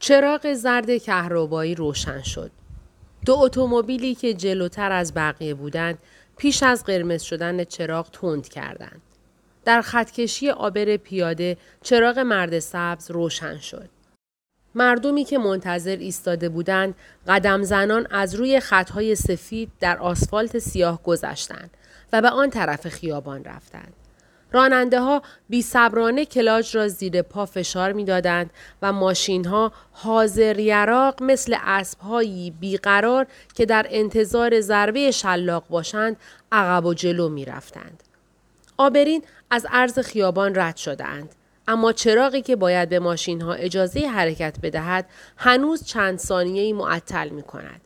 چراغ زرد کهربایی روشن شد. دو اتومبیلی که جلوتر از بقیه بودند پیش از قرمز شدن چراغ تند کردند. در خطکشی آبر پیاده چراغ مرد سبز روشن شد. مردمی که منتظر ایستاده بودند قدم زنان از روی خطهای سفید در آسفالت سیاه گذشتند و به آن طرف خیابان رفتند. راننده ها بی صبرانه کلاج را زیر پا فشار می دادند و ماشین ها حاضر یراق مثل اسبهایی بیقرار که در انتظار ضربه شلاق باشند عقب و جلو می رفتند. آبرین از عرض خیابان رد شدهاند. اما چراغی که باید به ماشین ها اجازه حرکت بدهد هنوز چند ثانیه معطل می کند.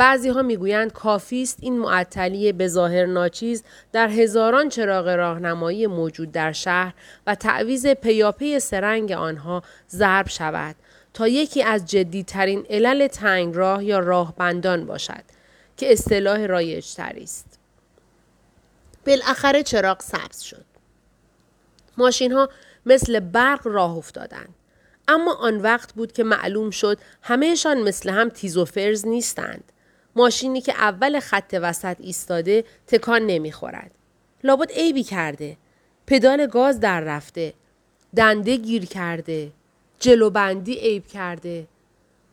بعضی ها می‌گویند کافی است این معطلی به ظاهر ناچیز در هزاران چراغ راهنمایی موجود در شهر و تعویز پیاپی سرنگ آنها ضرب شود تا یکی از جدیترین علل تنگ راه یا راهبندان باشد که اصطلاح رایجتری است. بالاخره چراغ سبز شد. ماشین ها مثل برق راه افتادند. اما آن وقت بود که معلوم شد همهشان مثل هم تیز و فرز نیستند. ماشینی که اول خط وسط ایستاده تکان نمی‌خورد. لابد عیبی کرده. پدال گاز در رفته. دنده گیر کرده. جلوبندی عیب کرده.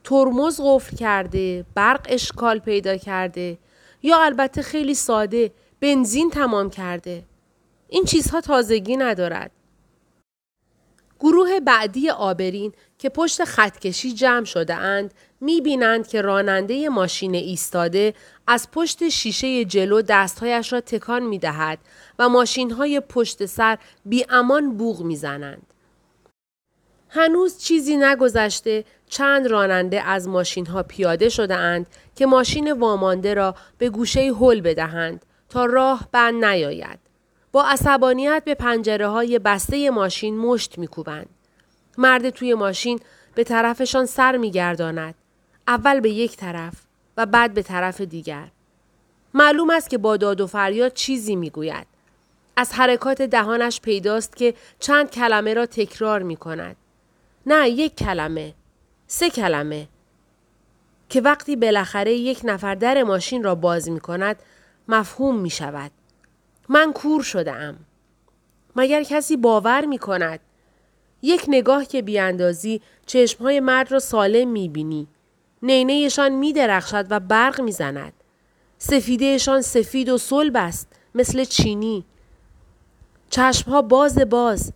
ترمز قفل کرده. برق اشکال پیدا کرده. یا البته خیلی ساده بنزین تمام کرده. این چیزها تازگی ندارد. گروه بعدی آبرین که پشت خطکشی جمع شده اند می بینند که راننده ماشین ایستاده از پشت شیشه جلو دستهایش را تکان می دهد و ماشین های پشت سر بی امان بوغ می زنند. هنوز چیزی نگذشته چند راننده از ماشین ها پیاده شده اند که ماشین وامانده را به گوشه هل بدهند تا راه بند نیاید. با عصبانیت به پنجره های بسته ماشین مشت میکوبند. مرد توی ماشین به طرفشان سر میگرداند. اول به یک طرف و بعد به طرف دیگر. معلوم است که با داد و فریاد چیزی می‌گوید. از حرکات دهانش پیداست که چند کلمه را تکرار می کند. نه یک کلمه. سه کلمه. که وقتی بالاخره یک نفر در ماشین را باز می کند مفهوم می شود. من کور شده ام. مگر کسی باور می کند؟ یک نگاه که بیاندازی چشمهای مرد را سالم می بینی. نینهشان می درخشد و برق می زند. سفیدهشان سفید و صلب است مثل چینی. چشمها باز باز.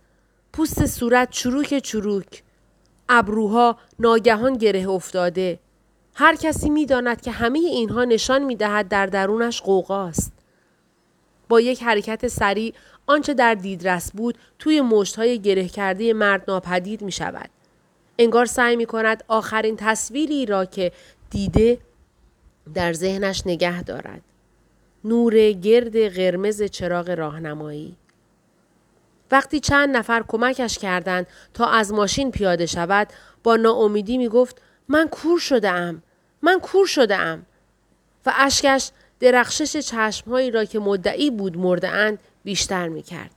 پوست صورت چروک چروک. ابروها ناگهان گره افتاده. هر کسی می داند که همه اینها نشان می دهد در درونش قوقاست. با یک حرکت سریع آنچه در دیدرس بود توی مشتهای گره کرده مرد ناپدید می شود. انگار سعی می کند آخرین تصویری را که دیده در ذهنش نگه دارد. نور گرد قرمز چراغ راهنمایی. وقتی چند نفر کمکش کردند تا از ماشین پیاده شود با ناامیدی می گفت من کور شده ام. من کور شده ام. و اشکش درخشش چشمهایی را که مدعی بود مرده اند بیشتر می کرد.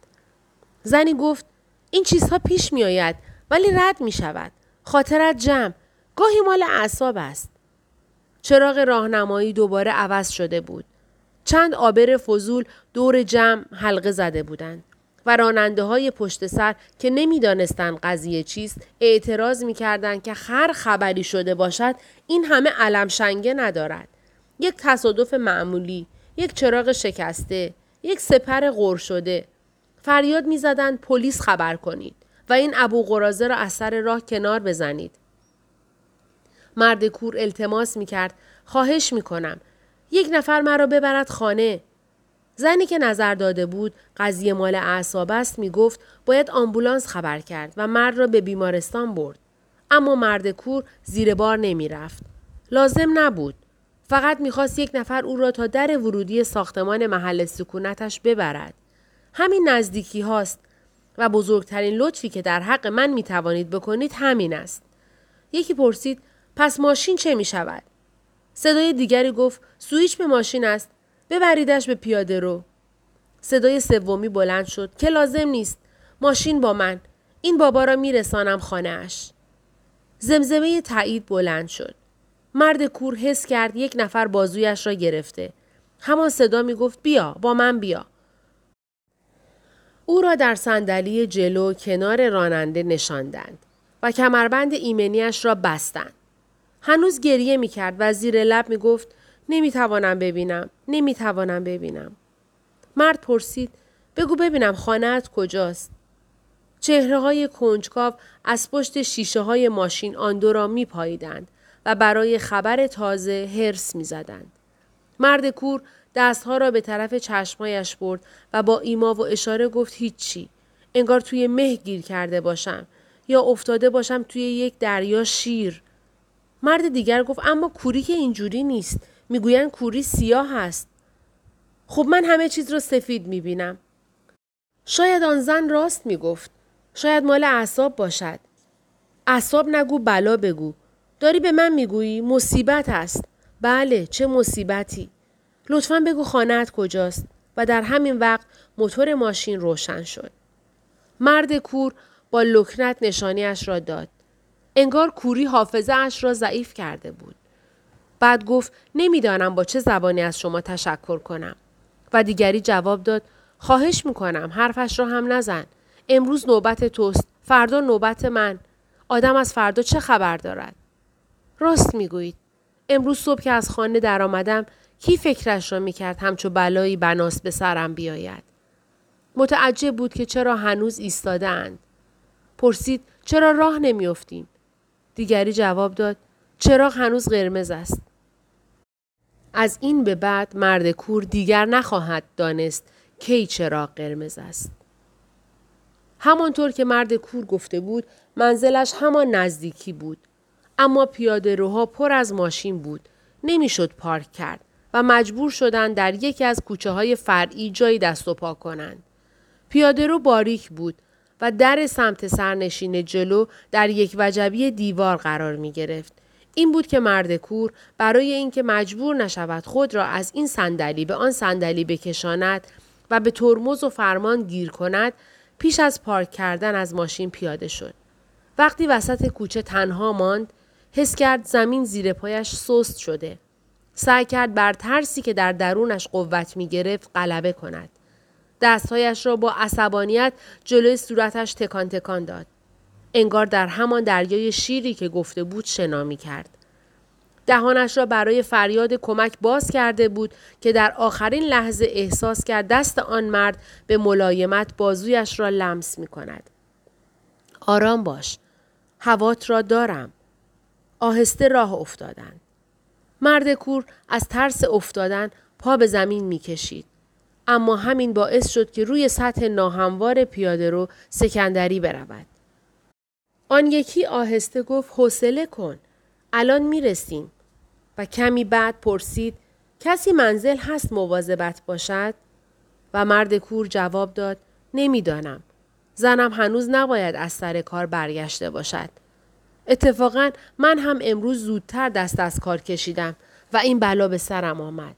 زنی گفت این چیزها پیش می آید ولی رد می شود. خاطرت جمع. گاهی مال اعصاب است. چراغ راهنمایی دوباره عوض شده بود. چند آبر فضول دور جمع حلقه زده بودند. و راننده های پشت سر که نمی‌دانستند قضیه چیست اعتراض می‌کردند که هر خبری شده باشد این همه علم شنگه ندارد. یک تصادف معمولی، یک چراغ شکسته، یک سپر غور شده. فریاد می‌زدند پلیس خبر کنید و این ابو قرازه را از سر راه کنار بزنید. مرد کور التماس می کرد. خواهش می کنم. یک نفر مرا ببرد خانه. زنی که نظر داده بود قضیه مال اعصاب است می گفت باید آمبولانس خبر کرد و مرد را به بیمارستان برد. اما مرد کور زیر بار نمی رفت. لازم نبود. فقط می‌خواست یک نفر او را تا در ورودی ساختمان محل سکونتش ببرد. همین نزدیکی هاست و بزرگترین لطفی که در حق من می‌توانید بکنید همین است. یکی پرسید پس ماشین چه می شود؟ صدای دیگری گفت سویچ به ماشین است. ببریدش به پیاده رو. صدای سومی بلند شد که لازم نیست. ماشین با من. این بابا را میرسانم خانه اش. زمزمه تایید بلند شد. مرد کور حس کرد یک نفر بازویش را گرفته. همان صدا می گفت بیا با من بیا. او را در صندلی جلو کنار راننده نشاندند و کمربند ایمنیش را بستند. هنوز گریه می کرد و زیر لب می گفت نمی توانم ببینم. نمی توانم ببینم. مرد پرسید بگو ببینم خانهت کجاست؟ چهره های کنجکاو از پشت شیشه های ماشین آن دو را می پاییدند و برای خبر تازه هرس می زدند. مرد کور دستها را به طرف چشمایش برد و با ایما و اشاره گفت هیچی. انگار توی مه گیر کرده باشم یا افتاده باشم توی یک دریا شیر. مرد دیگر گفت اما کوری که اینجوری نیست. می‌گویند کوری سیاه است. خب من همه چیز را سفید می‌بینم. شاید آن زن راست می‌گفت. شاید مال اعصاب باشد. اعصاب نگو بلا بگو. داری به من می‌گویی مصیبت است. بله چه مصیبتی. لطفا بگو خانهت کجاست و در همین وقت موتور ماشین روشن شد. مرد کور با لکنت نشانیش را داد. انگار کوری حافظه اش را ضعیف کرده بود. بعد گفت نمی‌دانم با چه زبانی از شما تشکر کنم. و دیگری جواب داد خواهش می‌کنم حرفش را هم نزن. امروز نوبت توست. فردا نوبت من. آدم از فردا چه خبر دارد؟ راست می‌گویید. امروز صبح که از خانه درآمدم کی فکرش را می‌کرد همچو بلایی بناس به سرم بیاید؟ متعجب بود که چرا هنوز ایستاده اند. پرسید چرا راه نمیافتیم؟ دیگری جواب داد چراغ هنوز قرمز است. از این به بعد مرد کور دیگر نخواهد دانست کی چراغ قرمز است. همانطور که مرد کور گفته بود منزلش همان نزدیکی بود. اما پیاده روها پر از ماشین بود. نمی‌شد پارک کرد و مجبور شدند در یکی از کوچه های فرعی جایی دست و پا کنند. پیاده رو باریک بود و در سمت سرنشین جلو در یک وجبی دیوار قرار می گرفت. این بود که مرد کور برای اینکه مجبور نشود خود را از این صندلی به آن صندلی بکشاند و به ترمز و فرمان گیر کند پیش از پارک کردن از ماشین پیاده شد. وقتی وسط کوچه تنها ماند حس کرد زمین زیر پایش سست شده. سعی کرد بر ترسی که در درونش قوت می گرفت غلبه کند. دستهایش را با عصبانیت جلوی صورتش تکان تکان داد. انگار در همان دریای شیری که گفته بود شنا می کرد. دهانش را برای فریاد کمک باز کرده بود که در آخرین لحظه احساس کرد دست آن مرد به ملایمت بازویش را لمس می کند. آرام باش. هوات را دارم. آهسته راه افتادند. مرد کور از ترس افتادن پا به زمین می کشید. اما همین باعث شد که روی سطح ناهموار پیاده رو سکندری برود. آن یکی آهسته گفت حوصله کن. الان می رسیم. و کمی بعد پرسید کسی منزل هست مواظبت باشد؟ و مرد کور جواب داد نمی‌دانم. زنم هنوز نباید از سر کار برگشته باشد. اتفاقا من هم امروز زودتر دست از کار کشیدم و این بلا به سرم آمد.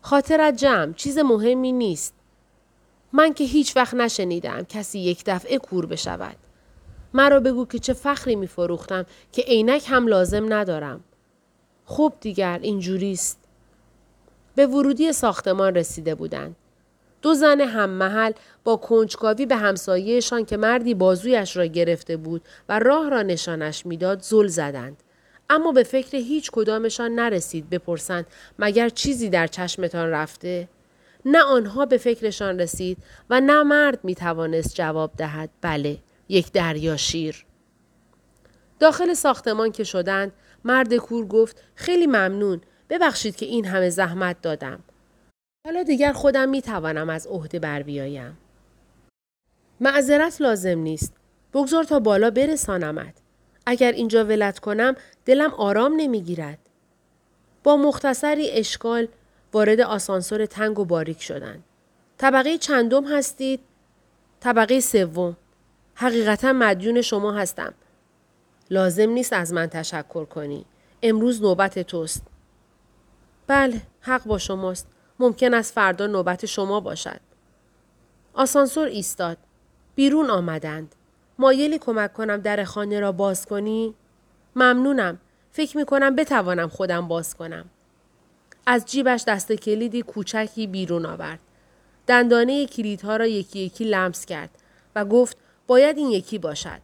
خاطرت جمع چیز مهمی نیست. من که هیچ وقت نشنیدم کسی یک دفعه کور بشود. مرا بگو که چه فخری می فروختم که عینک هم لازم ندارم. خوب دیگر اینجوریست. به ورودی ساختمان رسیده بودند. دو زن هم محل با کنجکاوی به همسایهشان که مردی بازویش را گرفته بود و راه را نشانش می‌داد زل زدند. اما به فکر هیچ کدامشان نرسید بپرسند مگر چیزی در چشمتان رفته؟ نه آنها به فکرشان رسید و نه مرد می توانست جواب دهد بله یک دریا شیر. داخل ساختمان که شدند مرد کور گفت خیلی ممنون ببخشید که این همه زحمت دادم. حالا دیگر خودم می توانم از عهده بر بیایم. معذرت لازم نیست. بگذار تا بالا برسانمت. اگر اینجا ولت کنم دلم آرام نمی‌گیرد. با مختصری اشکال وارد آسانسور تنگ و باریک شدند. طبقه چندم هستید؟ طبقه سوم. حقیقتا مدیون شما هستم. لازم نیست از من تشکر کنی. امروز نوبت توست. بله، حق با شماست. ممکن است فردا نوبت شما باشد. آسانسور ایستاد. بیرون آمدند. مایلی کمک کنم در خانه را باز کنی؟ ممنونم. فکر می کنم بتوانم خودم باز کنم. از جیبش دست کلیدی کوچکی بیرون آورد. دندانه کلیدها را یکی یکی لمس کرد و گفت باید این یکی باشد.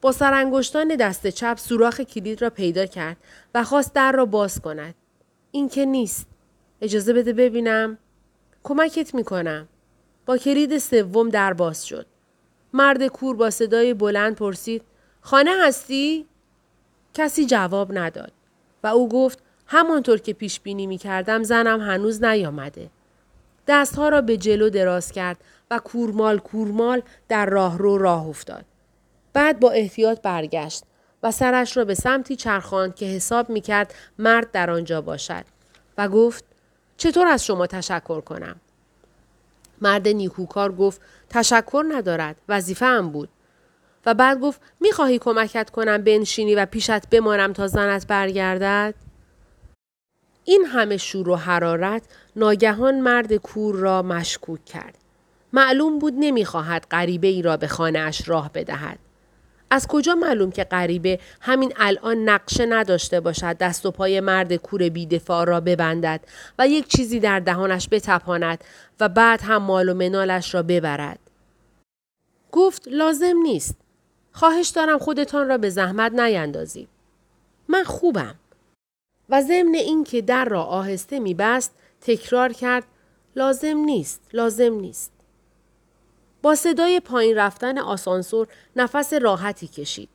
با سرانگشتان دست چپ سوراخ کلید را پیدا کرد و خواست در را باز کند. این که نیست. اجازه بده ببینم. کمکت می کنم. با کلید سوم در باز شد. مرد کور با صدای بلند پرسید خانه هستی؟ کسی جواب نداد و او گفت همانطور که پیش بینی می کردم زنم هنوز نیامده. دستها را به جلو دراز کرد و کورمال کورمال در راهرو راه افتاد. بعد با احتیاط برگشت و سرش را به سمتی چرخاند که حساب می کرد مرد در آنجا باشد و گفت چطور از شما تشکر کنم؟ مرد نیکوکار گفت تشکر ندارد وظیفه هم بود. و بعد گفت می‌خواهی کمکت کنم بنشینی و پیشت بمانم تا زنت برگردد؟ این همه شور و حرارت ناگهان مرد کور را مشکوک کرد. معلوم بود نمی‌خواهد غریبه ای را به خانه اش راه بدهد. از کجا معلوم که غریبه همین الان نقشه نداشته باشد دست و پای مرد کور بیدفاع را ببندد و یک چیزی در دهانش بتپاند و بعد هم مال و منالش را ببرد. گفت لازم نیست. خواهش دارم خودتان را به زحمت نیندازید. من خوبم. و ضمن اینکه در را آهسته میبست تکرار کرد لازم نیست لازم نیست با صدای پایین رفتن آسانسور نفس راحتی کشید.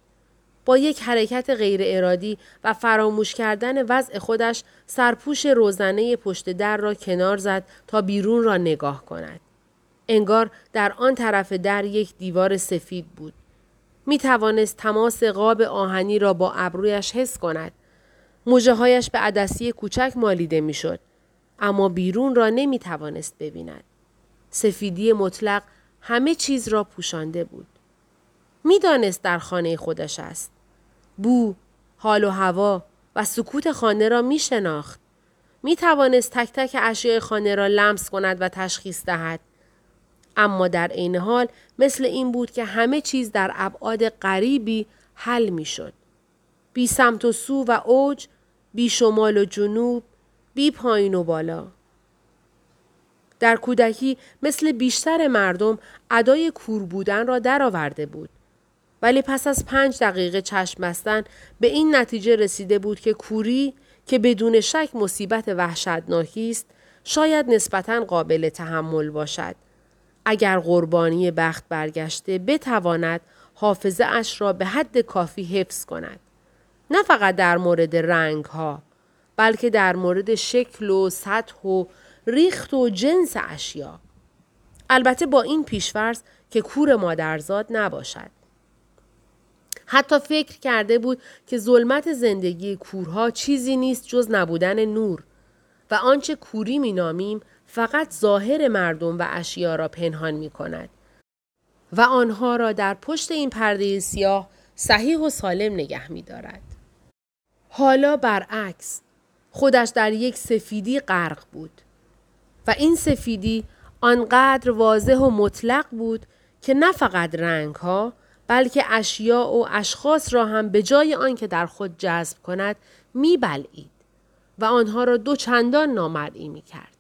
با یک حرکت غیر ارادی و فراموش کردن وضع خودش سرپوش روزنه پشت در را کنار زد تا بیرون را نگاه کند. انگار در آن طرف در یک دیوار سفید بود. می توانست تماس قاب آهنی را با ابرویش حس کند. موجه هایش به عدسی کوچک مالیده می شد. اما بیرون را نمی توانست ببیند. سفیدی مطلق همه چیز را پوشانده بود. می‌دانست در خانه خودش است. بو، حال و هوا و سکوت خانه را می شناخت. می توانست تک تک اشیاء خانه را لمس کند و تشخیص دهد. اما در عین حال مثل این بود که همه چیز در ابعاد غریبی حل می شد. بی سمت و سو و اوج، بی شمال و جنوب، بی پایین و بالا. در کودکی مثل بیشتر مردم ادای کور بودن را درآورده بود. ولی پس از پنج دقیقه چشم بستن به این نتیجه رسیده بود که کوری که بدون شک مصیبت وحشتناکی است شاید نسبتا قابل تحمل باشد. اگر قربانی بخت برگشته بتواند حافظه اش را به حد کافی حفظ کند. نه فقط در مورد رنگ ها بلکه در مورد شکل و سطح و ریخت و جنس اشیا. البته با این پیشورز که کور مادرزاد نباشد. حتی فکر کرده بود که ظلمت زندگی کورها چیزی نیست جز نبودن نور و آنچه کوری مینامیم فقط ظاهر مردم و اشیا را پنهان می کند و آنها را در پشت این پرده سیاه صحیح و سالم نگه می دارد. حالا برعکس خودش در یک سفیدی غرق بود. و این سفیدی آنقدر واضح و مطلق بود که نه فقط رنگ ها بلکه اشیاء و اشخاص را هم به جای آنکه در خود جذب کند میبلعید و آنها را دو چندان نامرئی می کرد.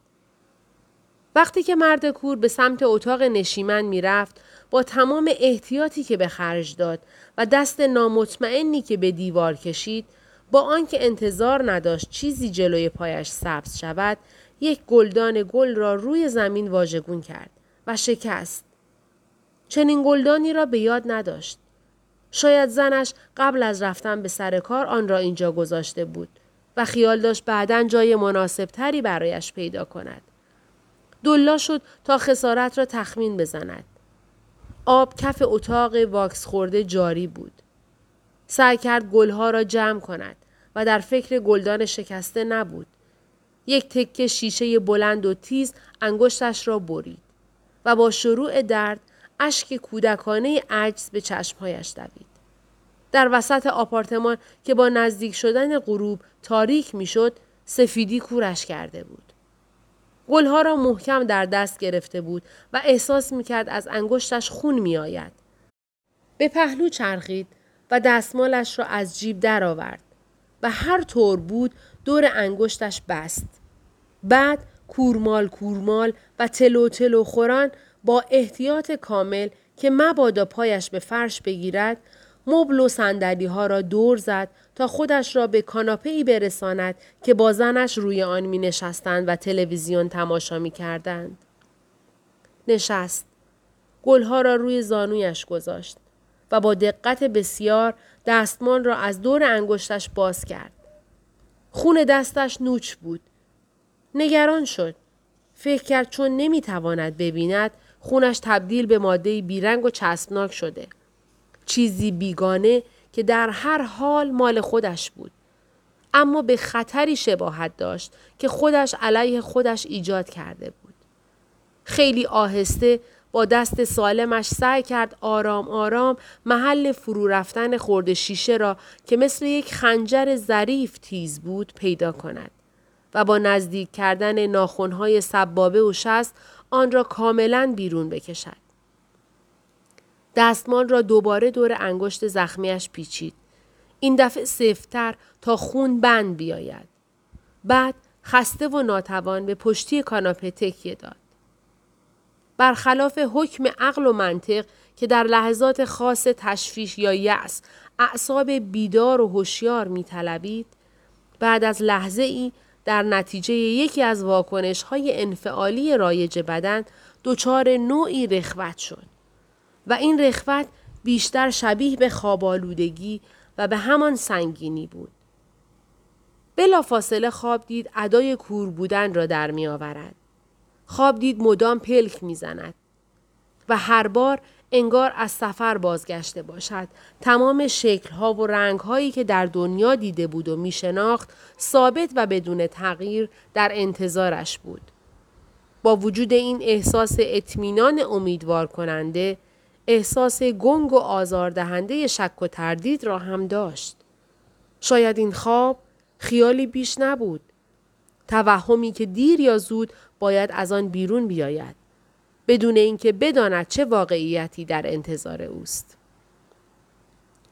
وقتی که مرد کور به سمت اتاق نشیمن می‌رفت با تمام احتیاطی که به خرج داد و دست نامطمئنی که به دیوار کشید با آنکه انتظار نداشت چیزی جلوی پایش سبز شود یک گلدان گل را روی زمین واژگون کرد و شکست. چنین گلدانی را به یاد نداشت. شاید زنش قبل از رفتن به سر کار آن را اینجا گذاشته بود و خیال داشت بعدا جای مناسب تری برایش پیدا کند. دلا شد تا خسارت را تخمین بزند. آب کف اتاق واکس خورده جاری بود. سعی کرد گلها را جمع کند و در فکر گلدان شکسته نبود. یک تکه شیشه بلند و تیز انگشتش را برید و با شروع درد اشک کودکانه عجز به چشمهایش دوید. در وسط آپارتمان که با نزدیک شدن غروب تاریک می‌شد سفیدی کورش کرده بود. گلها را محکم در دست گرفته بود و احساس می‌کرد از انگشتش خون میآید. به پهلو چرخید و دستمالش را از جیب درآورد و هر طور بود دور انگشتش بست. بعد کورمال کورمال و تلو تلو خوران با احتیاط کامل که مبادا پایش به فرش بگیرد مبل و سندلی ها را دور زد تا خودش را به کاناپه ای برساند که با زنش روی آن می نشستند و تلویزیون تماشا می کردند. نشست. گلها را روی زانویش گذاشت و با دقت بسیار دستمان را از دور انگشتش باز کرد. خون دستش نوچ بود. نگران شد. فکر کرد چون نمی‌تواند ببیند خونش تبدیل به ماده بیرنگ و چسبناک شده. چیزی بیگانه که در هر حال مال خودش بود. اما به خطری شباهت داشت که خودش علیه خودش ایجاد کرده بود. خیلی آهسته با دست سالمش سعی کرد آرام آرام محل فرو رفتن خورد شیشه را که مثل یک خنجر ظریف تیز بود پیدا کند و با نزدیک کردن ناخونهای سبابه و شست آن را کاملا بیرون بکشد. دستمان را دوباره دور انگشت زخمیش پیچید. این دفعه سفتر تا خون بند بیاید. بعد خسته و ناتوان به پشتی کاناپه تکیه داد. برخلاف حکم عقل و منطق که در لحظات خاص تشویش یا یأس اعصاب بیدار و هوشیار میطلبید بعد از لحظه ای در نتیجه یکی از واکنش های انفعالی رایج بدن دچار نوعی رخوت شد و این رخوت بیشتر شبیه به خوابالودگی و به همان سنگینی بود. بلا فاصله خواب دید ادای کور بودن را در می آورد. خواب دید مدام پلک می زند. و هر بار انگار از سفر بازگشته باشد تمام شکلها و رنگهایی که در دنیا دیده بود و می شناخت ثابت و بدون تغییر در انتظارش بود. با وجود این احساس اطمینان امیدوار کننده احساس گنگ و آزاردهنده شک و تردید را هم داشت. شاید این خواب خیالی بیش نبود. توهمی که دیر یا زود باید از آن بیرون بیاید. بدون اینکه بداند چه واقعیتی در انتظار اوست.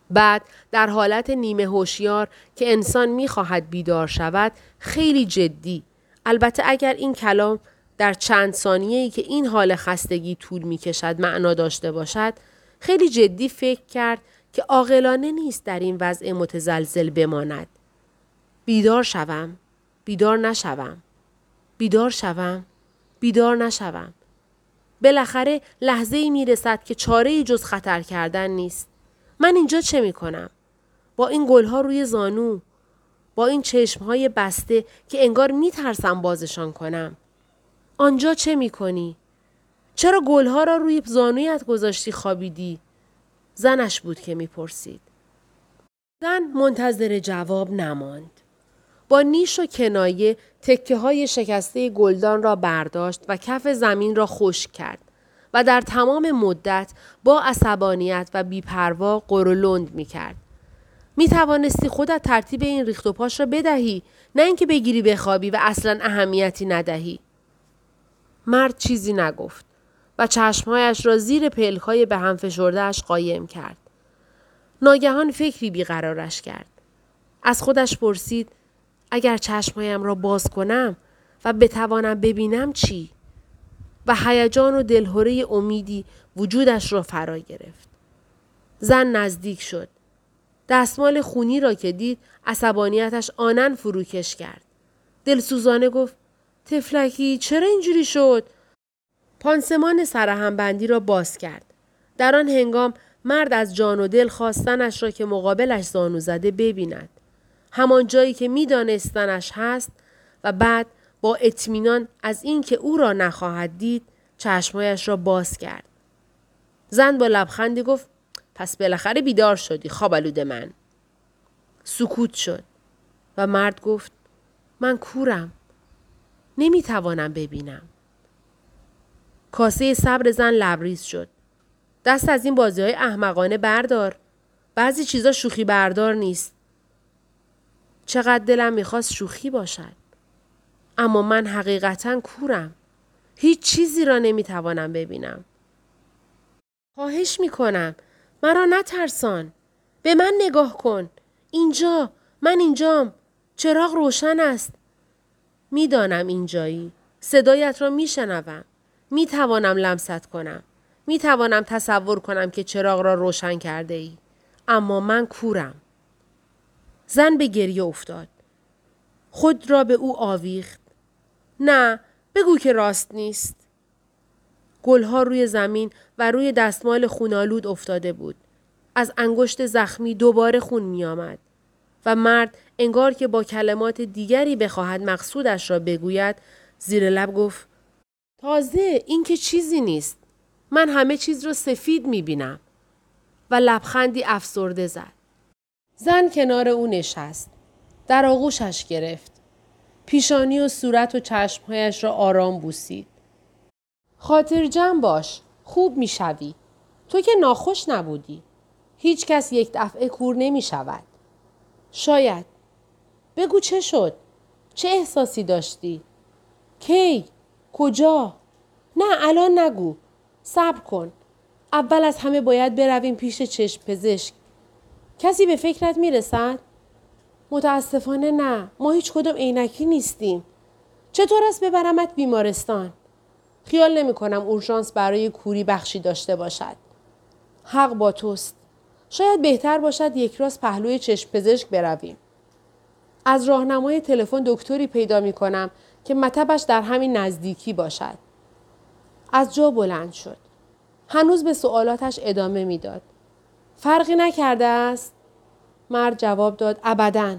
بعد در حالت نیمه هوشیار که انسان می‌خواهد بیدار شود خیلی جدی البته اگر این کلام در چند ثانیه ای که این حال خستگی طول می کشد معنا داشته باشد خیلی جدی فکر کرد که عاقلانه نیست در این وضع متزلزل بماند. بیدار شوم، بیدار نشوم، بیدار شوم، بیدار نشوم. بالاخره لحظه ای می رسد که چاره ای جز خطر کردن نیست. من اینجا چه می کنم؟ با این گلها روی زانو، با این چشمهای بسته که انگار می ترسم بازشان کنم. آنجا چه می کنی؟ چرا گلها را روی زانویت گذاشتی خوابیدی؟ زنش بود که می‌پرسید. زن منتظر جواب نماند. با نیش و کنایه تکه های شکسته گلدان را برداشت و کف زمین را خشک کرد و در تمام مدت با عصبانیت و بیپروا قرولند می کرد. می توانستی خودت ترتیب این ریخت و پاش را بدهی نه اینکه بگیری بخوابی و اصلا اهمیتی ندهی. مرد چیزی نگفت و چشمهایش را زیر پلکای به هم فشردهش قایم کرد. ناگهان فکری بیقرارش کرد. از خودش پرسید اگر چشمهایم را باز کنم و بتوانم ببینم چی؟ و هیجان و دلهوره امیدی وجودش را فرا گرفت. زن نزدیک شد. دستمال خونی را که دید عصبانیتش آنن فروکش کرد. دلسوزانه گفت تفلکی چرا اینجوری شد؟ پانسمان سرهمبندی را باز کرد. در آن هنگام مرد از جان و دل خواستنش را که مقابلش زانو زده ببیند. همان جایی که میدانستنش هست و بعد با اطمینان از اینکه او را نخواهد دید چشمایش را باز کرد. زن با لبخندی گفت پس بالاخره بیدار شدی خوابالود من. سکوت شد و مرد گفت من کورم. نمی‌توانم ببینم. کاسه صبر زن لبریز شد. دست از این بازی های احمقانه بردار. بعضی چیزا شوخی بردار نیست. چقدر دلم می‌خواست شوخی باشد. اما من حقیقتا کورم. هیچ چیزی را نمی‌توانم ببینم. خواهش می‌کنم. مرا نترسان. به من نگاه کن. اینجا. من اینجام. چراغ روشن است. می‌دانم اینجایی. صدایت را میشنوم. می توانم لمست کنم. می توانم تصور کنم که چراغ را روشن کرده ای. اما من کورم. زن به گریه افتاد. خود را به او آویخت. نه بگو که راست نیست. گلها روی زمین و روی دستمال خونالود افتاده بود. از انگشت زخمی دوباره خون می آمد. و مرد انگار که با کلمات دیگری بخواهد مقصودش را بگوید زیر لب گفت تازه این که چیزی نیست. من همه چیز را سفید می بینم. و لبخندی افسرده زد. زن کنار او نشست. در آغوشش گرفت. پیشانی و صورت و چشمهایش را آرام بوسید. خاطر جمع باش. خوب می شوی. تو که ناخوش نبودی. هیچ کس یک دفعه کور نمی شود. شاید. بگو چه شد؟ چه احساسی داشتی؟ کی؟ کجا؟ نه الان نگو. صبر کن. اول از همه باید برویم پیش چشم پزشک. کسی به فکرت می‌رسد؟ متاسفانه نه. ما هیچ کدوم عینکی نیستیم. چطور است ببرمت بیمارستان؟ خیال نمی کنم اورژانس برای کوری بخشی داشته باشد. حق با توست. شاید بهتر باشد یک راست پهلوی چشم پزشک برویم. از راهنمای تلفن دکتری پیدا می کنم که مطبش در همین نزدیکی باشد. از جا بلند شد. هنوز به سوالاتش ادامه می‌داد. فرقی نکرده است؟ مرد جواب داد ابدا.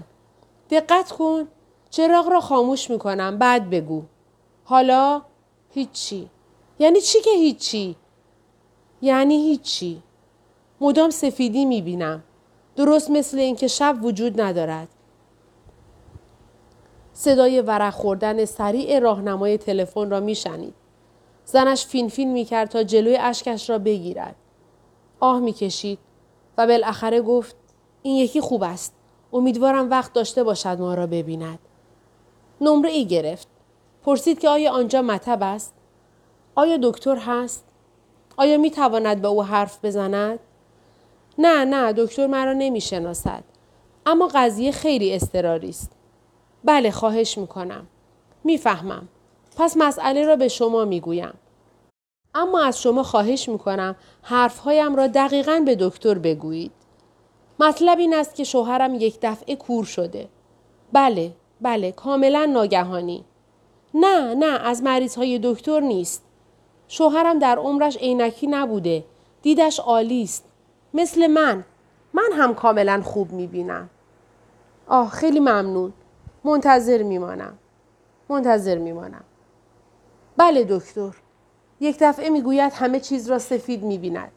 دقت کن. چراغ را خاموش می کنم بعد بگو. حالا هیچی. یعنی چی که هیچی؟ یعنی هیچی. مدام سفیدی می بینم. درست مثل اینکه شب وجود ندارد. صدای ورق خوردن سریع راهنمای تلفن را میشنید. زنش فین فین می کرد تا جلوی اشکش را بگیرد. آه می کشید و بالاخره گفت این یکی خوب است. امیدوارم وقت داشته باشد ما را ببیند. نمره ای گرفت. پرسید که آیا آنجا مطب است؟ آیا دکتر هست؟ آیا می تواند به او حرف بزند؟ نه نه دکتر مرا نمی شناسد. اما قضیه خیلی استراری است. بله خواهش می کنم. می‌فهمم. پس مسئله را به شما می گویم. اما از شما خواهش می کنم حرفهایم را دقیقا به دکتر بگویید. مطلب این است که شوهرم یک دفعه کور شده. بله، بله، کاملا ناگهانی. نه، نه، از مریض های دکتر نیست. شوهرم در عمرش عینکی نبوده. دیدش عالی است. مثل من. من هم کاملا خوب می بینم. آه خیلی ممنون. منتظر میمانم. منتظر میمانم. بله دکتر. یک دفعه می‌گوید همه چیز را سفید می‌بیند.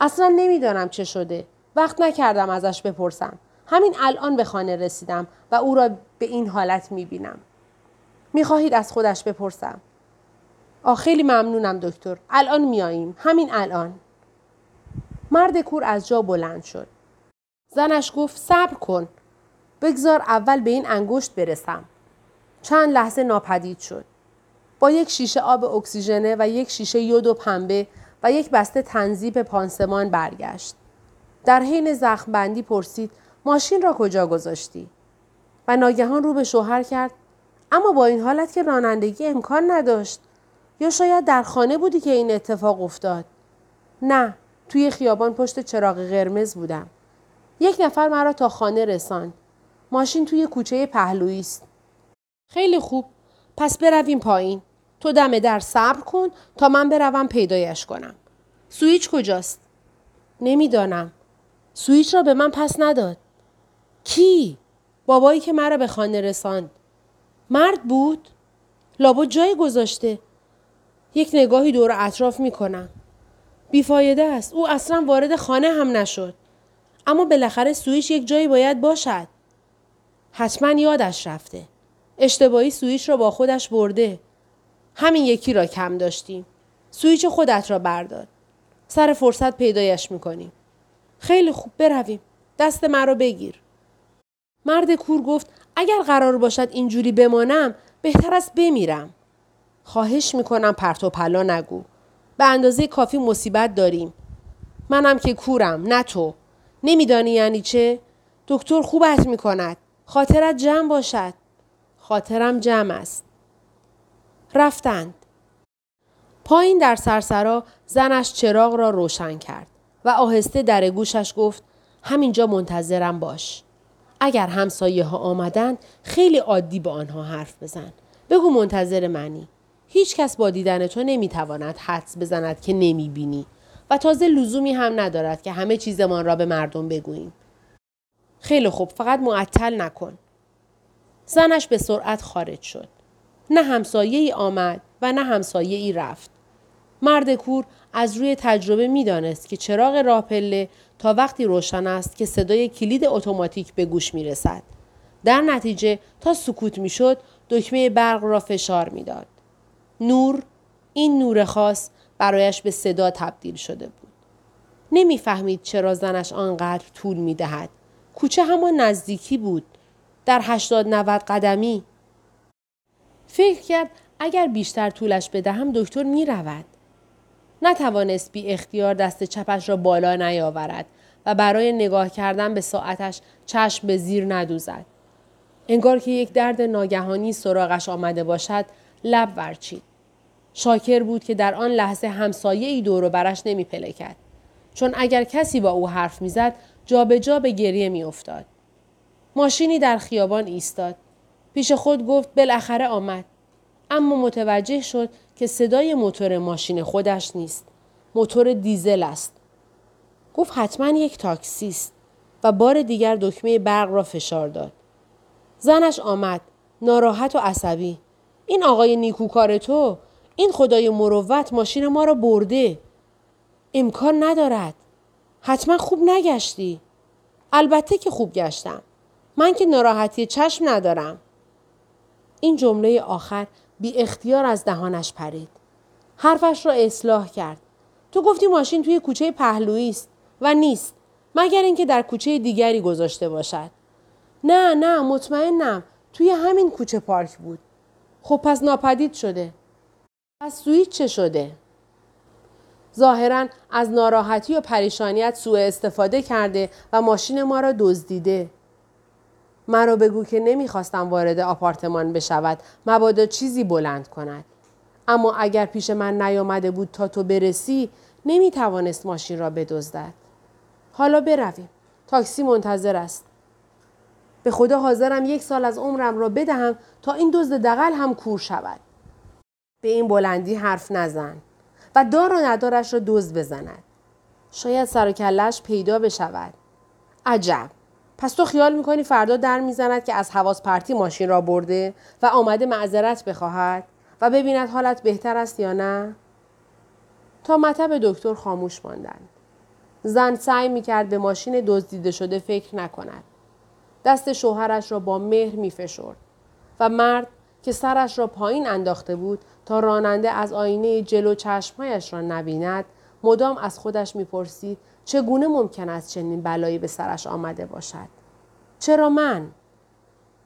اصلا نمی‌دانم چه شده. وقت نکردم ازش بپرسم. همین الان به خانه رسیدم و او را به این حالت می‌بینم. می‌خواهید از خودش بپرسم. آه خیلی ممنونم دکتر. الان میاییم. همین الان. مرد کور از جا بلند شد. زنش گفت صبر کن. بگذار اول به این انگشت برسم. چند لحظه ناپدید شد. با یک شیشه آب اکسیژنه و یک شیشه یود و پنبه و یک بسته تنظیب پانسمان برگشت. در حین زخمبندی پرسید ماشین را کجا گذاشتی؟ و ناگهان رو به شوهر کرد اما با این حالت که رانندگی امکان نداشت. یا شاید در خانه بودی که این اتفاق افتاد؟ نه توی خیابان پشت چراغ قرمز بودم. یک نفر مرا تا خانه رساند. ماشین توی کوچه پهلویی است. خیلی خوب پس برویم پایین. تو دم در صبر کن تا من بروم پیدایش کنم سویچ کجاست نمی‌دانم سویچ را به من پس نداد کی بابایی که مرا به خانه رساند مرد بود لابد جای گذاشته یک نگاهی دور اطراف می کنم. بیفایده است. او اصلا وارد خانه هم نشد. اما بالاخره سویچ یک جایی باید باشد. حتما یادش رفته. اشتباهی سویچ را با خودش برده. همین یکی را کم داشتیم. سویچ خودت را بردار. سر فرصت پیدایش می‌کنیم. خیلی خوب برویم. دست مرا بگیر. مرد کور گفت اگر قرار باشد اینجوری بمانم بهتر است بمیرم. خواهش می‌کنم پرت و پلا نگو. به اندازه کافی مصیبت داریم. منم که کورم نه تو. نمیدانی یعنی چه؟ دکتر خوبت می کند. خاطرت جمع باشد. خاطرم جمع است. رفتند. پایین در سرسرا زنش چراغ را روشن کرد و آهسته در گوشش گفت همینجا منتظرم باش. اگر همسایه ها آمدند خیلی عادی با آنها حرف بزن. بگو منتظر منی. هیچ کس با دیدن تو نمی‌تواند حدس بزند که نمی‌بینی و تازه لزومی هم ندارد که همه چیزمان را به مردم بگوییم. خیلی خوب فقط معطل نکن. زنش به سرعت خارج شد. نه همسایه ای آمد و نه همسایه ای رفت. مرد کور از روی تجربه می‌دانست که چراغ راه پله تا وقتی روشن است که صدای کلید اتوماتیک به گوش می رسد. در نتیجه تا سکوت می شد دکمه برق را فشار می‌داد. نور این نور خاص برایش به صدا تبدیل شده بود. نمی‌فهمید چرا زنش آنقدر طول می دهد. کوچه همان نزدیکی بود. در هشتاد نود قدمی. فکر کرد اگر بیشتر طولش بدهم دکتر می رود. نتوانست بی اختیار دست چپش را بالا نیاورد و برای نگاه کردن به ساعتش چشم به زیر ندوزد. انگار که یک درد ناگهانی سراغش آمده باشد لب ورچید. شاکر بود که در آن لحظه همسایه ای دور برش نمی پلکد. چون اگر کسی با او حرف می‌زد جابجا به گریه میافتاد. ماشینی در خیابان ایستاد. پیش خود گفت بالاخره آمد. اما متوجه شد که صدای موتور ماشین خودش نیست. موتور دیزل است. گفت حتما یک تاکسی است و بار دیگر دکمه برق را فشار داد. زنش آمد ناراحت و عصبی. این آقای نیکوکار تو این خدای مروت ماشین ما را برده. امکان ندارد. حتما خوب نگشتی. البته که خوب گشتم. من که ناراحتی چشم ندارم. این جمله آخر بی اختیار از دهانش پرید. حرفش را اصلاح کرد. تو گفتی ماشین توی کوچه پهلویی است و نیست مگر اینکه در کوچه دیگری گذاشته باشد. نه نه مطمئنم توی همین کوچه پارک بود. خب پس ناپدید شده. پس سویت چه شده؟ ظاهرا از ناراحتی و پریشانیت سوء استفاده کرده و ماشین ما را دزدیده. مرا بگو که نمی‌خواستم وارد آپارتمان بشود مبادا چیزی بلند کند. اما اگر پیش من نیامده بود تا تو برسی نمی‌توانست ماشین را بدزدد. حالا برویم. تاکسی منتظر است. به خدا حاضرم یک سال از عمرم را بدهم تا این دزد دقل هم کور شود. به این بلندی حرف نزن و دار و ندارش را دزد بزند. شاید سر و کلش پیدا بشود. عجب. پس تو خیال می‌کنی فردا در می‌زند که از حواس پرتی ماشین را برده و آمده معذرت بخواهد و ببیند حالت بهتر است یا نه؟ تا مطب دکتر خاموش ماندند. زن سعی می‌کرد به ماشین دزدیده شده فکر نکند. دست شوهرش را با مهر میفشرد و مرد که سرش را پایین انداخته بود تا راننده از آینه جلو چشمهایش را نبیند مدام از خودش می‌پرسید چگونه ممکن است چنین بلایی به سرش آمده باشد چرا من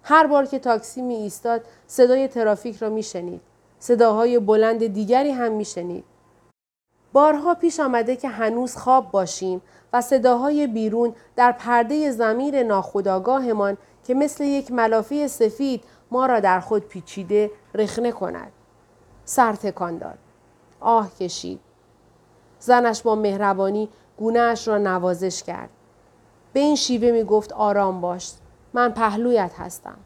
هر بار که تاکسی می ایستاد صدای ترافیک را میشنید صداهای بلند دیگری هم میشنید بارها پیش آمده که هنوز خواب باشیم و صداهای بیرون در پرده زمیر ناخودآگاهمان که مثل یک ملافه سفید ما را در خود پیچیده رخنه کند. سر تکان داد. آه کشید. زنش با مهربانی گونهاش را نوازش کرد. به این شیوه می گفت آرام باش. من پهلویت هستم.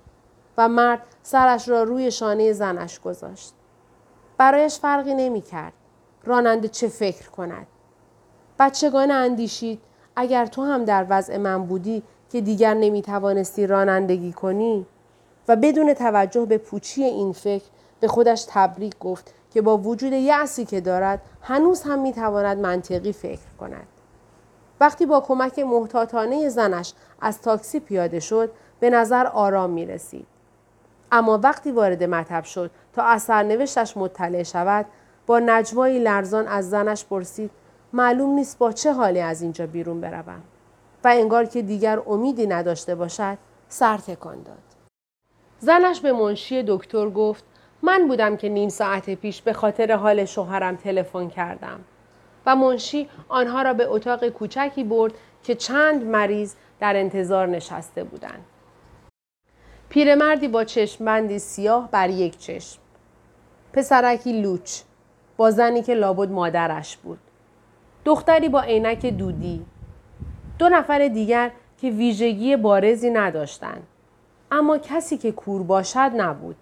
و مرد سرش را روی شانه زنش گذاشت. برایش فرقی نمی کرد. راننده چه فکر کند. بچگانه اندیشید اگر تو هم در وضع من بودی که دیگر نمی توانستی رانندگی کنی و بدون توجه به پوچی این فکر به خودش تبریک گفت که با وجود یعصی که دارد هنوز هم می تواند منطقی فکر کند. وقتی با کمک محتاطانه زنش از تاکسی پیاده شد به نظر آرام می رسید. اما وقتی وارد مطب شد تا از سرنوشتش مطلع شود با نجوایی لرزان از زنش پرسید معلوم نیست با چه حالی از اینجا بیرون بروم و انگار که دیگر امیدی نداشته باشد سر تکان داد. زنش به منشی دکتر گفت من بودم که نیم ساعت پیش به خاطر حال شوهرم تلفن کردم. و منشی آنها را به اتاق کوچکی برد که چند مریض در انتظار نشسته بودند. پیرمردی با چشمبندی سیاه بر یک چشم. پسرکی لوچ با زنی که لابد مادرش بود. دختری با عینک دودی. دو نفر دیگر که ویژگی بارزی نداشتند. اما کسی که کور باشد نبود.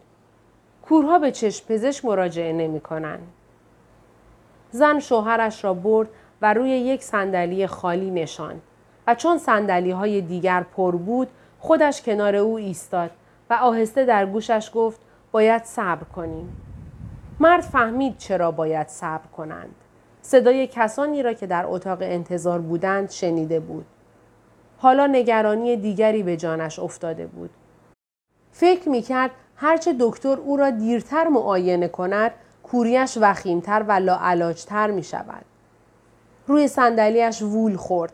کورها به چشم پزشک مراجعه نمی کنند. زن شوهرش را برد و روی یک صندلی خالی نشاند و چون صندلی های دیگر پر بود خودش کنار او ایستاد و آهسته در گوشش گفت باید صبر کنیم. مرد فهمید چرا باید صبر کنند. صدای کسانی را که در اتاق انتظار بودند شنیده بود. حالا نگرانی دیگری به جانش افتاده بود. فکر می کرد هرچه دکتر او را دیرتر معاینه کند کوریش وخیمتر و لاعلاجتر می شود. روی صندلیاش وول خورد.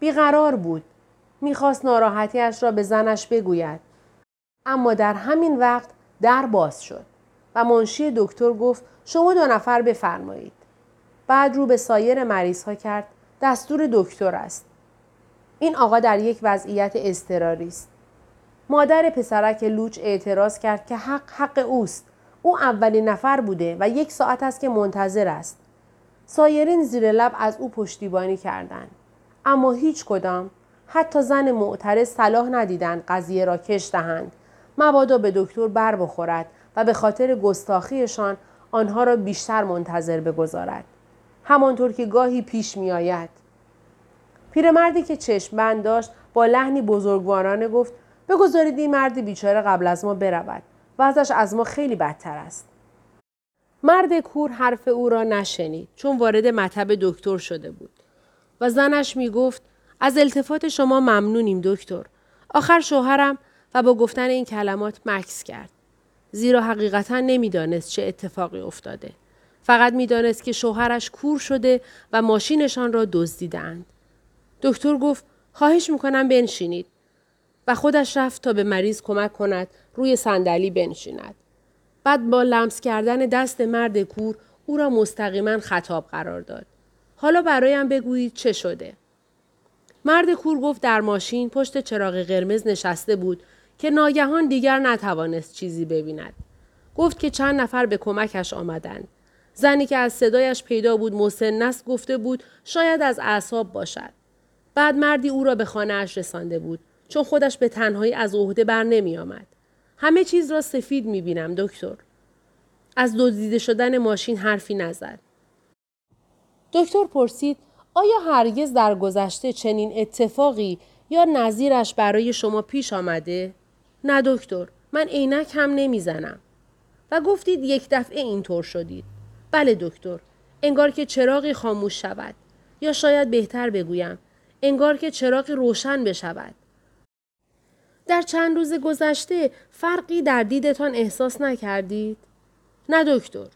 بیقرار بود. می‌خواست ناراحتیش را به زنش بگوید. اما در همین وقت در باز شد و منشی دکتر گفت شما دو نفر بفرمایید. بعد رو به سایر مریض ها کرد دستور دکتر است. این آقا در یک وضعیت اضطراری است. مادر پسرک لوچ اعتراض کرد که حق حق اوست. او اولین نفر بوده و یک ساعت است که منتظر است. سایرین زیر لب از او پشتیبانی کردند. اما هیچ کدام حتی زن معترض صلاح ندیدند قضیه را کش دهند مبادا به دکتر بر بخورد و به خاطر گستاخیشان آنها را بیشتر منتظر بگذارد همانطور که گاهی پیش می آید. پیرمردی که چشم بند داشت با لحنی بزرگوارانه گفت بگذارید این مرد بیچاره قبل از ما برود و ازش از ما خیلی بدتر است. مرد کور حرف او را نشنید چون وارد مطب دکتر شده بود و زنش می گفت از التفات شما ممنونیم دکتر. آخر شوهرم و با گفتن این کلمات مکس کرد. زیرا حقیقتا نمی‌دانست چه اتفاقی افتاده. فقط می‌دانست که شوهرش کور شده و ماشینشان را دزدیدند. دکتر گفت خواهش می‌کنم بنشینید و خودش رفت تا به مریض کمک کند روی صندلی بنشیند. بعد با لمس کردن دست مرد کور او را مستقیما خطاب قرار داد. حالا برایم بگویید چه شده؟ مرد کور گفت در ماشین پشت چراغ قرمز نشسته بود که ناگهان دیگر نتوانست چیزی ببیند. گفت که چند نفر به کمکش آمدند. زنی که از صدایش پیدا بود مسن گفته بود شاید از اعصاب باشد. بعد مردی او را به خانه اش رسانده بود چون خودش به تنهایی از عهده بر نمی آمد. همه چیز را سفید می بینم دکتر. از دزدیده شدن ماشین حرفی نزد. دکتر پرسید آیا هرگز در گذشته چنین اتفاقی یا نظیرش برای شما پیش آمده؟ نه دکتر من عینک هم نمی‌زنم. و گفتید یک دفعه اینطور شدید. بله دکتر انگار که چراغی خاموش شود یا شاید بهتر بگویم انگار که چراغی روشن بشود. در چند روز گذشته فرقی در دیدتان احساس نکردید؟ نه دکتر.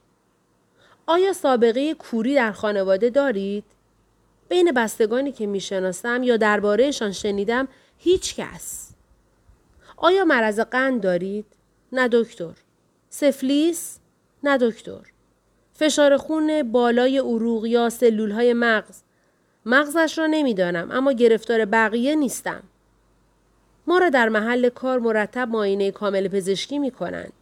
آیا سابقه کوری در خانواده دارید؟ بین بستگانی که می‌شناسم یا دربارهشان شنیدم هیچ کس. آیا مرض قند دارید؟ نه دکتر. سفلیس؟ نه دکتر. فشار خون بالای عروق یا سلول های مغز؟ مغزش را نمی‌دانم اما گرفتار بقیه نیستم. ما را در محل کار مرتب معاینه کامل پزشکی می کنند.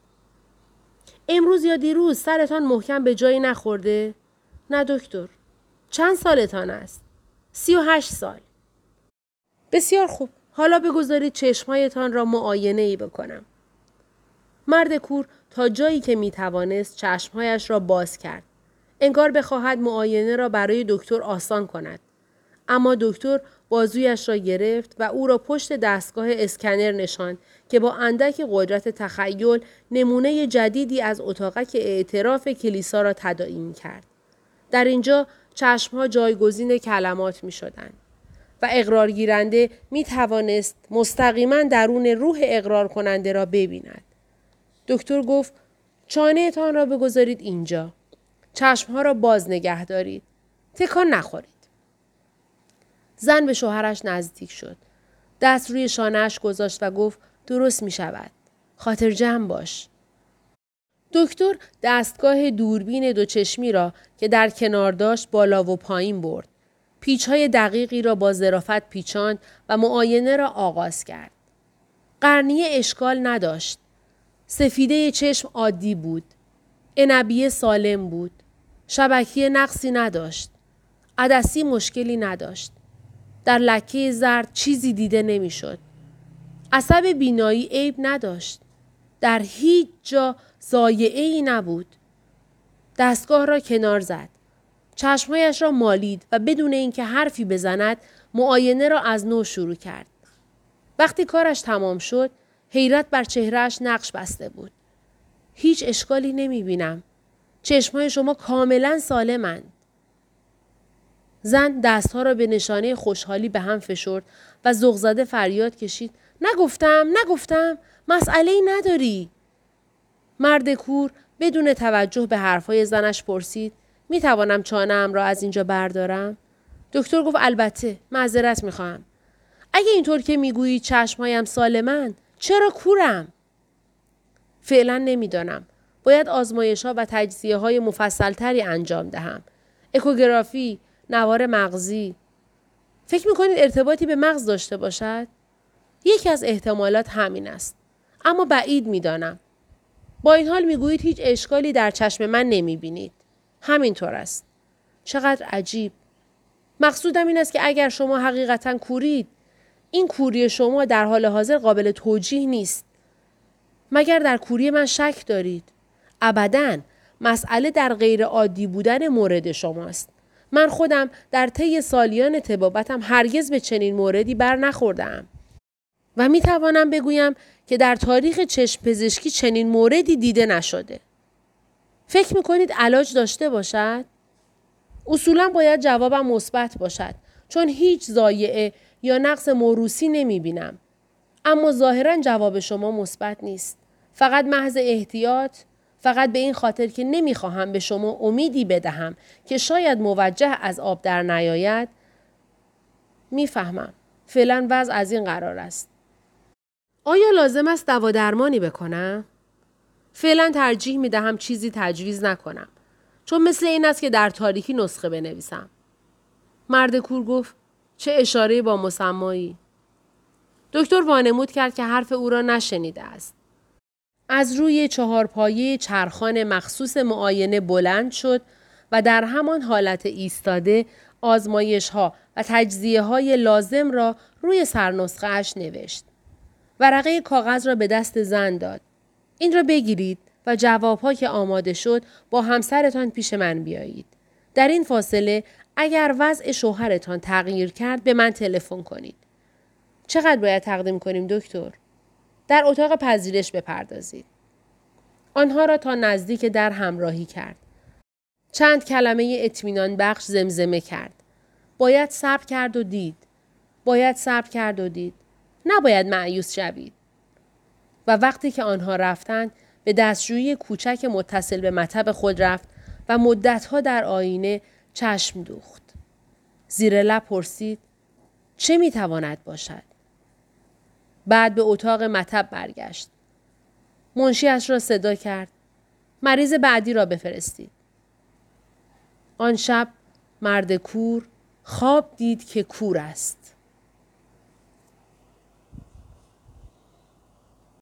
امروز یا دیروز سرتان محکم به جایی نخورده؟ نه دکتر. چند سالتان است؟ سی و هشت سال. بسیار خوب. حالا بگذارید چشمهایتان را معاینه ای بکنم. مرد کور تا جایی که می توانست چشمهایش را باز کرد. انگار بخواهد معاینه را برای دکتر آسان کند. اما دکتر بازویش را گرفت و او را پشت دستگاه اسکنر نشاند که با اندک قدرت تخیل نمونه جدیدی از اتاقک اعتراف کلیسا را تداعی کرد. در اینجا چشمها جایگزین کلمات می شدند. و اقرارگیرنده می توانست مستقیما درون روح اقرار کننده را ببیند. دکتر گفت چانه تان را بگذارید اینجا. چشمها را باز نگه دارید. تکان نخورید. زن به شوهرش نزدیک شد. دست روی شانهش گذاشت و گفت درست می شود. خاطر جمع باش. دکتر دستگاه دوربین دو چشمی را که در کنار داشت بالا و پایین برد. پیچ های دقیقی را با ظرافت پیچاند و معاینه را آغاز کرد. قرنیه اشکال نداشت. سفیده چشم عادی بود. انبیه سالم بود. شبکیه نقصی نداشت. عدسی مشکلی نداشت. در لکه زرد چیزی دیده نمی‌شد. عصب بینایی عیب نداشت. در هیچ جا زایعه ای نبود. دستگاه را کنار زد. چشمهایش را مالید و بدون اینکه حرفی بزند معاینه را از نو شروع کرد. وقتی کارش تمام شد حیرت بر چهرهش نقش بسته بود. هیچ اشکالی نمی بینم. چشمهای شما کاملا سالمند. زن دستها را به نشانه خوشحالی به هم فشرد و زغزده فریاد کشید. نگفتم نگفتم مسئله ای نداری. مرد کور بدون توجه به حرفهای زنش پرسید می توانم چانم را از اینجا بردارم؟ دکتر گفت البته معذرت می خواهم. اگه اینطور که می‌گویی چشمهایم سالمند چرا کورم؟ فعلا نمی‌دانم. باید آزمایش ها و تجزیه های مفصل تری انجام دهم. اکوگرافی، نوار مغزی. فکر می کنید ارتباطی به مغز داشته باشد؟ یکی از احتمالات همین است. اما بعید می‌دانم. با این حال می‌گویید هیچ اشکالی در چشم من نمی بینید. همینطور است. چقدر عجیب. مقصودم این است که اگر شما حقیقتا کورید این کوری شما در حال حاضر قابل توجیه نیست. مگر در کوری من شک دارید؟ ابدا مسئله در غیر عادی بودن مورد شماست. من خودم در طی سالیان تبابتم هرگز به چنین موردی بر نخوردم. و می توانم بگویم که در تاریخ چشم پزشکی چنین موردی دیده نشده. فکر می کنید علاج داشته باشد؟ اصولا باید جوابم مثبت باشد چون هیچ زایعه یا نقص موروسی نمی بینم. اما ظاهرا جواب شما مثبت نیست. فقط محض احتیاط فقط به این خاطر که نمی‌خواهم به شما امیدی بدهم که شاید موجه از آب در نیاید می‌فهمم. فعلا وضع از این قرار است. آیا لازم است دوا درمانی بکنم؟ فعلا ترجیح می دهم چیزی تجویز نکنم چون مثل این است که در تاریکی نسخه بنویسم. مرد کور گفت چه اشاره با مسمایی. دکتر وانمود کرد که حرف او را نشنیده است. از روی چهارپایه چرخان مخصوص معاینه بلند شد و در همان حالت ایستاده آزمایش ها و تجزیه های لازم را روی سرنسخه اش نوشت. ورقه کاغذ را به دست زن داد. این را بگیرید و جوابها که آماده شد با همسرتان پیش من بیایید. در این فاصله اگر وضع شوهرتان تغییر کرد به من تلفن کنید. چقدر باید تقدیم کنیم دکتر؟ در اتاق پذیرش بپردازید. آنها را تا نزدیک در همراهی کرد. چند کلمه اطمینان بخش زمزمه کرد. باید صبر کرد و دید. باید صبر کرد و دید. نباید معیوس شوید. و وقتی که آنها رفتند به دستشویی کوچک متصل به مطب خود رفت و مدتها در آینه چشم دوخت. زیر لب پرسید چه می‌تواند باشد؟ بعد به اتاق مطب برگشت. منشیش را صدا کرد. مریض بعدی را بفرستید. آن شب مرد کور خواب دید که کور است.